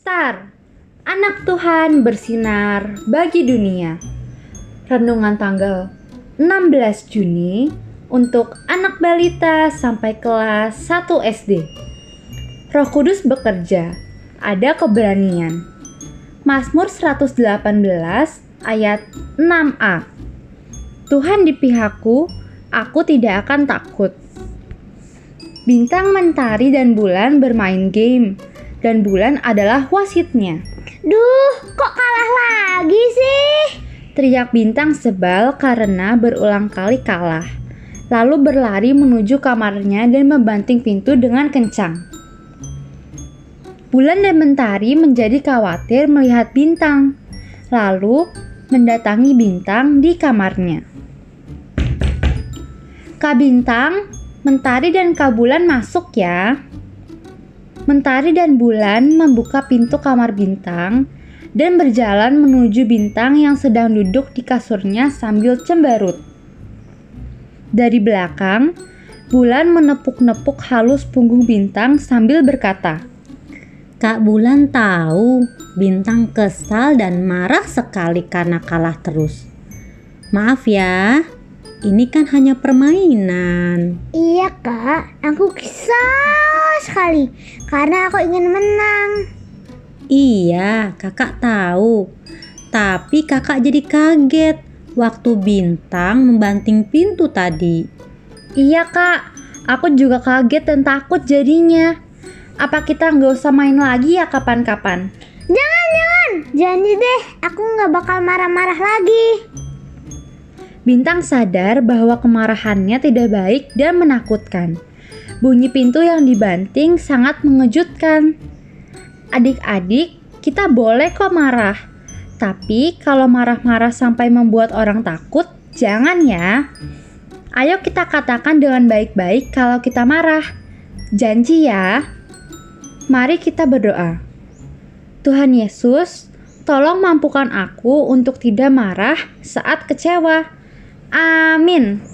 Star, anak Tuhan bersinar bagi dunia. Renungan tanggal 16 Juni untuk anak balita sampai kelas 1 SD. Roh Kudus bekerja, ada keberanian. Mazmur 118 ayat 6a. Tuhan di pihakku, aku tidak akan takut. Bintang, mentari, dan bulan bermain game, dan bulan adalah wasitnya. Duh, kok kalah lagi sih? Teriak bintang sebal karena berulang kali kalah. Lalu berlari menuju kamarnya dan membanting pintu dengan kencang. Bulan dan mentari menjadi khawatir melihat bintang, lalu mendatangi bintang di kamarnya. Kak Bintang, Mentari dan Kak Bulan masuk ya. Mentari dan Bulan membuka pintu kamar Bintang dan berjalan menuju Bintang yang sedang duduk di kasurnya sambil cemberut. Dari belakang, Bulan menepuk-nepuk halus punggung Bintang sambil berkata, Kak Bulan tahu Bintang kesal dan marah sekali karena kalah terus. Maaf ya, ini kan hanya permainan. Iya kak, aku kesal sekali karena aku ingin menang. Iya, kakak tahu. Tapi kakak jadi kaget waktu bintang membanting pintu tadi. Iya kak, aku juga kaget dan takut jadinya. Apa kita nggak usah main lagi ya kapan-kapan? Jangan, jangan. Janji deh, aku nggak bakal marah-marah lagi. Bintang sadar bahwa kemarahannya tidak baik dan menakutkan. Bunyi pintu yang dibanting sangat mengejutkan. Adik-adik, kita boleh kok marah. Tapi kalau marah-marah sampai membuat orang takut, jangan ya. Ayo kita katakan dengan baik-baik kalau kita marah. Janji ya. Mari kita berdoa. Tuhan Yesus, tolong mampukan aku untuk tidak marah saat kecewa. Amin.